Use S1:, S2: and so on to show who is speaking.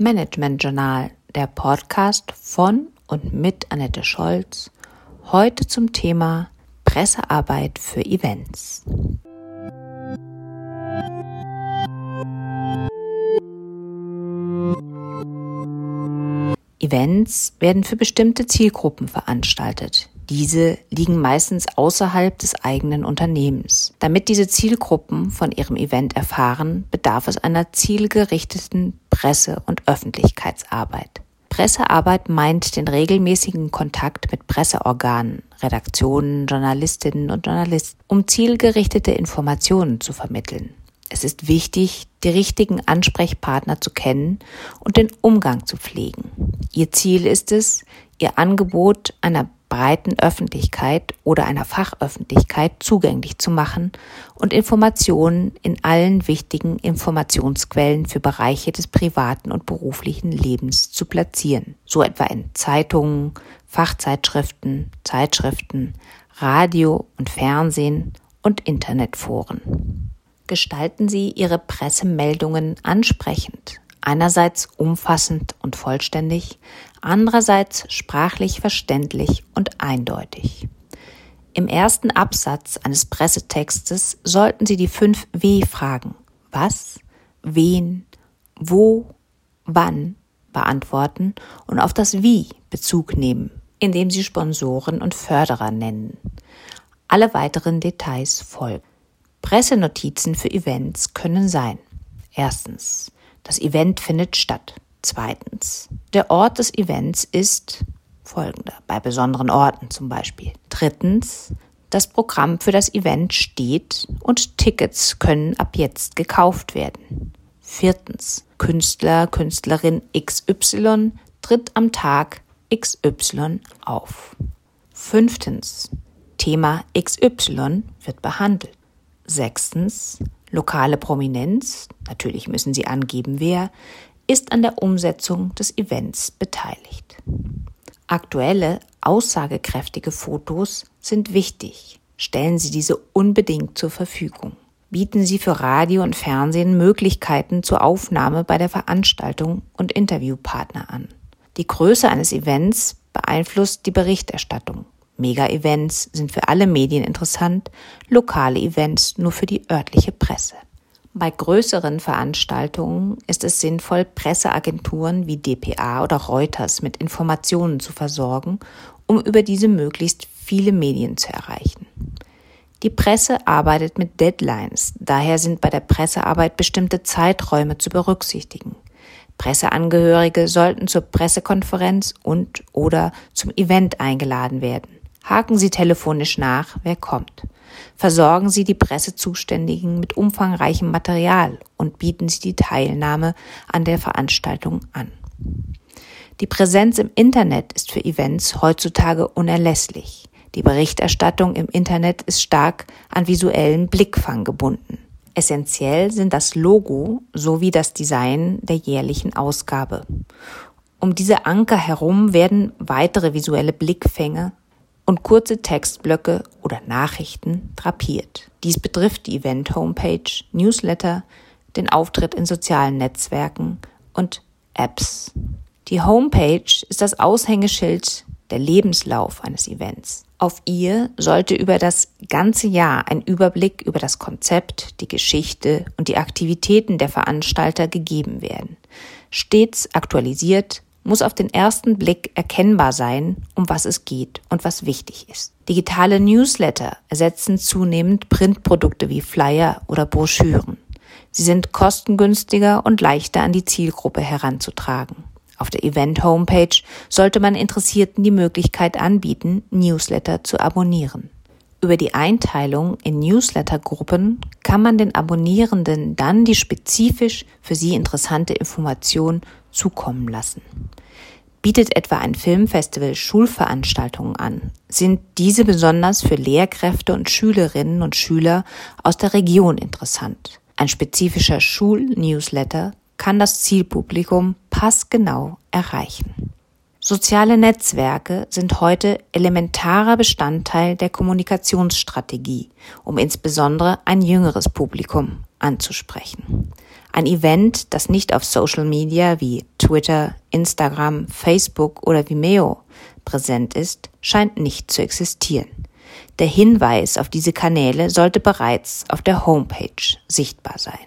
S1: Management Journal, der Podcast von und mit Annette Scholz, heute zum Thema Pressearbeit für Events. Events werden für bestimmte Zielgruppen veranstaltet. Diese liegen meistens außerhalb des eigenen Unternehmens. Damit diese Zielgruppen von ihrem Event erfahren, bedarf es einer zielgerichteten Presse- und Öffentlichkeitsarbeit. Pressearbeit meint den regelmäßigen Kontakt mit Presseorganen, Redaktionen, Journalistinnen und Journalisten, um zielgerichtete Informationen zu vermitteln. Es ist wichtig, die richtigen Ansprechpartner zu kennen und den Umgang zu pflegen. Ihr Ziel ist es, Ihr Angebot einer breiten Öffentlichkeit oder einer Fachöffentlichkeit zugänglich zu machen und Informationen in allen wichtigen Informationsquellen für Bereiche des privaten und beruflichen Lebens zu platzieren, so etwa in Zeitungen, Fachzeitschriften, Zeitschriften, Radio und Fernsehen und Internetforen. Gestalten Sie Ihre Pressemeldungen ansprechend, einerseits umfassend und vollständig, andererseits sprachlich verständlich und eindeutig. Im ersten Absatz eines Pressetextes sollten Sie die fünf W-Fragen was, wen, wo, wann beantworten und auf das Wie Bezug nehmen, indem Sie Sponsoren und Förderer nennen. Alle weiteren Details folgen. Pressenotizen für Events können sein. Erstens, das Event findet statt. Zweitens, der Ort des Events ist folgender, bei besonderen Orten zum Beispiel. Drittens, das Programm für das Event steht und Tickets können ab jetzt gekauft werden. Viertens, Künstler, Künstlerin XY tritt am Tag XY auf. Fünftens, Thema XY wird behandelt. Sechstens, lokale Prominenz, natürlich müssen Sie angeben, wer, ist an der Umsetzung des Events beteiligt. Aktuelle, aussagekräftige Fotos sind wichtig. Stellen Sie diese unbedingt zur Verfügung. Bieten Sie für Radio und Fernsehen Möglichkeiten zur Aufnahme bei der Veranstaltung und Interviewpartner an. Die Größe eines Events beeinflusst die Berichterstattung. Mega-Events sind für alle Medien interessant, lokale Events nur für die örtliche Presse. Bei größeren Veranstaltungen ist es sinnvoll, Presseagenturen wie dpa oder Reuters mit Informationen zu versorgen, um über diese möglichst viele Medien zu erreichen. Die Presse arbeitet mit Deadlines, daher sind bei der Pressearbeit bestimmte Zeiträume zu berücksichtigen. Presseangehörige sollten zur Pressekonferenz und oder zum Event eingeladen werden. Haken Sie telefonisch nach, wer kommt. Versorgen Sie die Pressezuständigen mit umfangreichem Material und bieten Sie die Teilnahme an der Veranstaltung an. Die Präsenz im Internet ist für Events heutzutage unerlässlich. Die Berichterstattung im Internet ist stark an visuellen Blickfang gebunden. Essentiell sind das Logo sowie das Design der jährlichen Ausgabe. Um diese Anker herum werden weitere visuelle Blickfänge und kurze Textblöcke oder Nachrichten drapiert. Dies betrifft die Event-Homepage, Newsletter, den Auftritt in sozialen Netzwerken und Apps. Die Homepage ist das Aushängeschild der Lebenslauf eines Events. Auf ihr sollte über das ganze Jahr ein Überblick über das Konzept, die Geschichte und die Aktivitäten der Veranstalter gegeben werden. Stets aktualisiert muss auf den ersten Blick erkennbar sein, um was es geht und was wichtig ist. Digitale Newsletter ersetzen zunehmend Printprodukte wie Flyer oder Broschüren. Sie sind kostengünstiger und leichter an die Zielgruppe heranzutragen. Auf der Event-Homepage sollte man Interessierten die Möglichkeit anbieten, Newsletter zu abonnieren. Über die Einteilung in Newslettergruppen kann man den Abonnierenden dann die spezifisch für sie interessante Information zukommen lassen. Bietet etwa ein Filmfestival Schulveranstaltungen an, sind diese besonders für Lehrkräfte und Schülerinnen und Schüler aus der Region interessant. Ein spezifischer Schulnewsletter kann das Zielpublikum passgenau erreichen. Soziale Netzwerke sind heute elementarer Bestandteil der Kommunikationsstrategie, um insbesondere ein jüngeres Publikum anzusprechen. Ein Event, das nicht auf Social Media wie Twitter, Instagram, Facebook oder Vimeo präsent ist, scheint nicht zu existieren. Der Hinweis auf diese Kanäle sollte bereits auf der Homepage sichtbar sein.